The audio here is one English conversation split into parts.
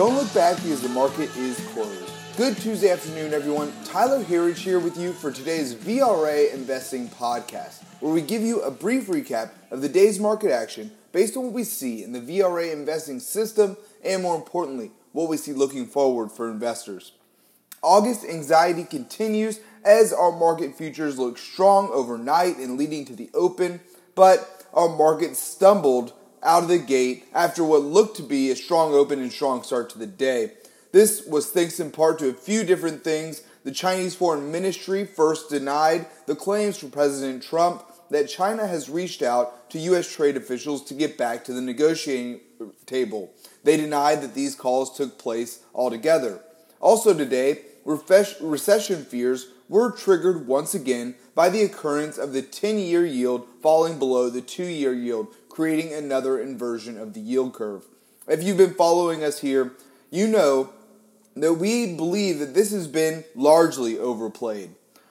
Don't look back because the market is closed. Good Tuesday afternoon, everyone. Tyler Herriage here with you for today's VRA Investing Podcast, where we give you a brief recap of the day's market action based on what we see in the VRA investing system and, more importantly, what we see looking forward for investors. August anxiety continues as our market futures look strong overnight and leading to the open, but our market stumbled out of the gate after what looked to be a strong open and strong start to the day. This was thanks in part to a few different things. The Chinese Foreign Ministry first denied the claims from President Trump that China has reached out to U.S. trade officials to get back to the negotiating table. They denied that these calls took place altogether. Also, today, recession fears were triggered once again by the occurrence of the 10 year yield falling below the 2 year yield, creating another inversion of the yield curve. If you've been following us here, you know that we believe that this has been largely overplayed.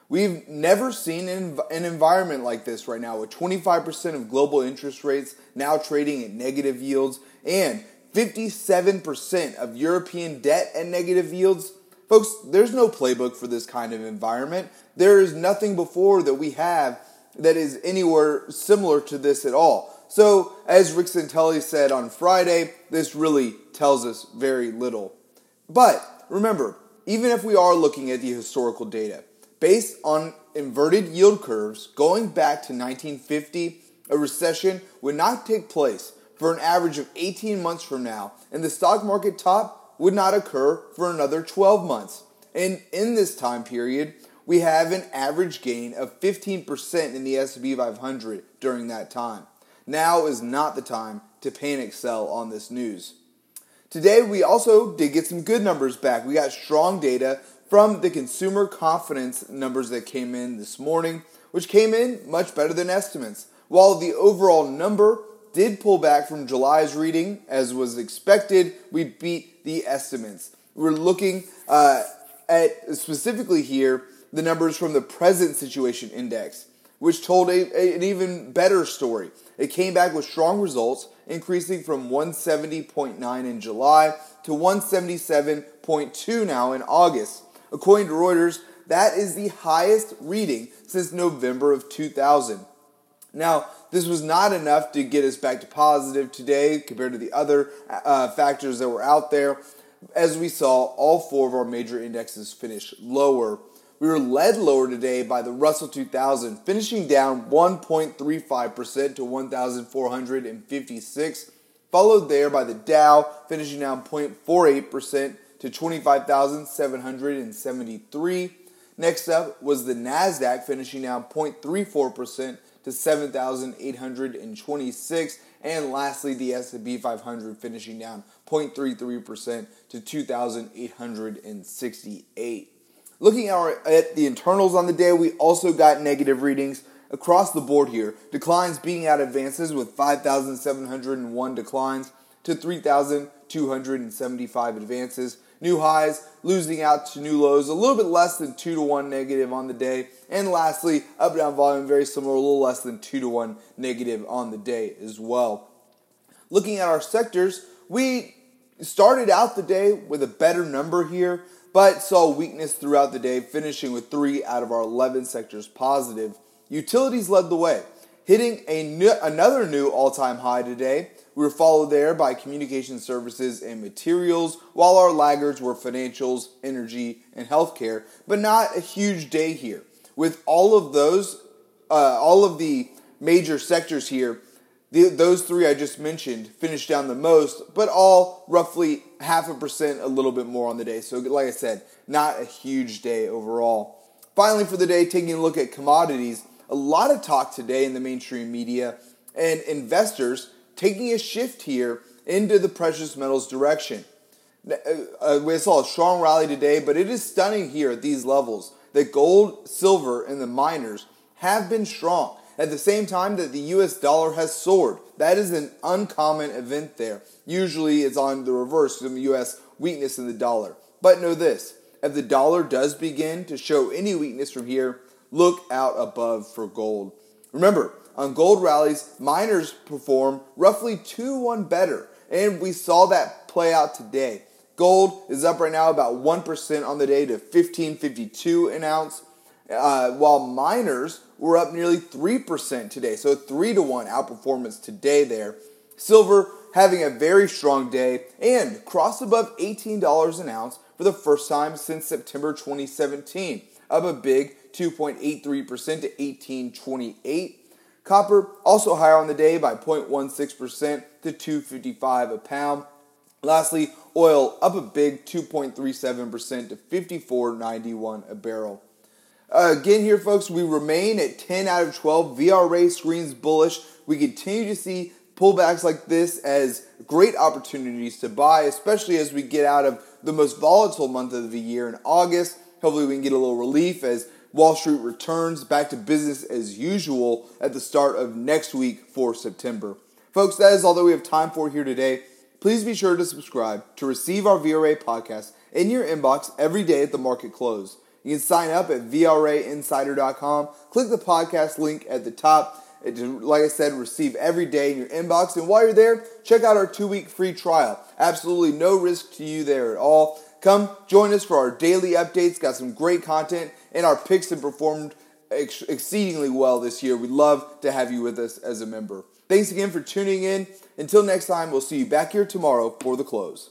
We've never seen an, environment like this right now with 25% of global interest rates now trading at negative yields and 57% of European debt at negative yields. Folks, there's no playbook for this kind of environment. There is nothing before that we have that is anywhere similar to this at all. So, as Rick Santelli said on Friday, this really tells us very little. But remember, even if we are looking at the historical data, based on inverted yield curves going back to 1950, a recession would not take place for an average of 18 months from now, and the stock market top would not occur for another 12 months. And in this time period, we have an average gain of 15% in the S&P 500 during that time. Now is not the time to panic sell on this news. Today, we also did get some good numbers back. We got strong data from the consumer confidence numbers that came in this morning, which came in much better than estimates. While the overall number did pull back from July's reading, as was expected, we beat the estimates. We're looking uh, at specifically here the numbers from the present situation index, which told a, a, an even better story. It came back with strong results, increasing from 170.9 in July to 177.2 now in August. According to Reuters, that is the highest reading since November of 2000. Now, this was not enough to get us back to positive today compared to the other uh, factors that were out there. As we saw, all four of our major indexes finished lower we were led lower today by the Russell 2000, finishing down 1.35% to 1,456, followed there by the Dow, finishing down 0.48% to 25,773. Next up was the NASDAQ, finishing down 0.34% to 7,826. And lastly, the S&P 500 finishing down 0.33% to 2,868. Looking at, the internals on the day, we also got negative readings across the board here. Declines being out advances with 5,701 declines to 3,275 advances. New highs losing out to new lows, a little bit less than 2 to 1 negative on the day. And lastly, up down volume very similar, a little less than 2 to 1 negative on the day as well. Looking at our sectors, we started out the day with a better number here but saw weakness throughout the day, finishing with three out of our 11 sectors positive. Utilities led the way, hitting new, another new all time high today. We were followed there by communication services and materials, while our laggards were financials, energy, and healthcare, but not a huge day here. With all of those, uh, all of the major sectors here, the, those three I just mentioned finished down the most, but all roughly half a percent, a little bit more on the day. So, like I said, not a huge day overall. Finally, for the day, taking a look at commodities, a lot of talk today in the mainstream media and investors taking a shift here into the precious metals direction. Uh, uh, we saw a strong rally today, but it is stunning here at these levels that gold, silver, and the miners have been strong at the same time that the US dollar has soared. That is an uncommon event there. Usually it's on the reverse, some US weakness in the dollar. But know this if the dollar does begin to show any weakness from here, look out above for gold. Remember, on gold rallies, miners perform roughly 2 1 better, and we saw that play out today. Gold is up right now about 1% on the day to 1552 an ounce, uh, while miners were up nearly 3% today. So 3 to 1 outperformance today there. Silver having a very strong day and crossed above $18 an ounce for the first time since September 2017, up a big 2.83% to 1828. Copper also higher on the day by 0.16% to 255 a pound. Lastly, oil up a big 2.37% to 54.91 a barrel. Uh, again, here, folks, we remain at 10 out of 12. VRA screens bullish. We continue to see pullbacks like this as great opportunities to buy, especially as we get out of the most volatile month of the year in August. Hopefully, we can get a little relief as Wall Street returns back to business as usual at the start of next week for September. Folks, that is all that we have time for here today. Please be sure to subscribe to receive our VRA podcast in your inbox every day at the market close. You can sign up at VRAinsider.com. Click the podcast link at the top. It, like I said, receive every day in your inbox. And while you're there, check out our two week free trial. Absolutely no risk to you there at all. Come join us for our daily updates. Got some great content, and our picks have performed ex- exceedingly well this year. We'd love to have you with us as a member. Thanks again for tuning in. Until next time, we'll see you back here tomorrow for the close.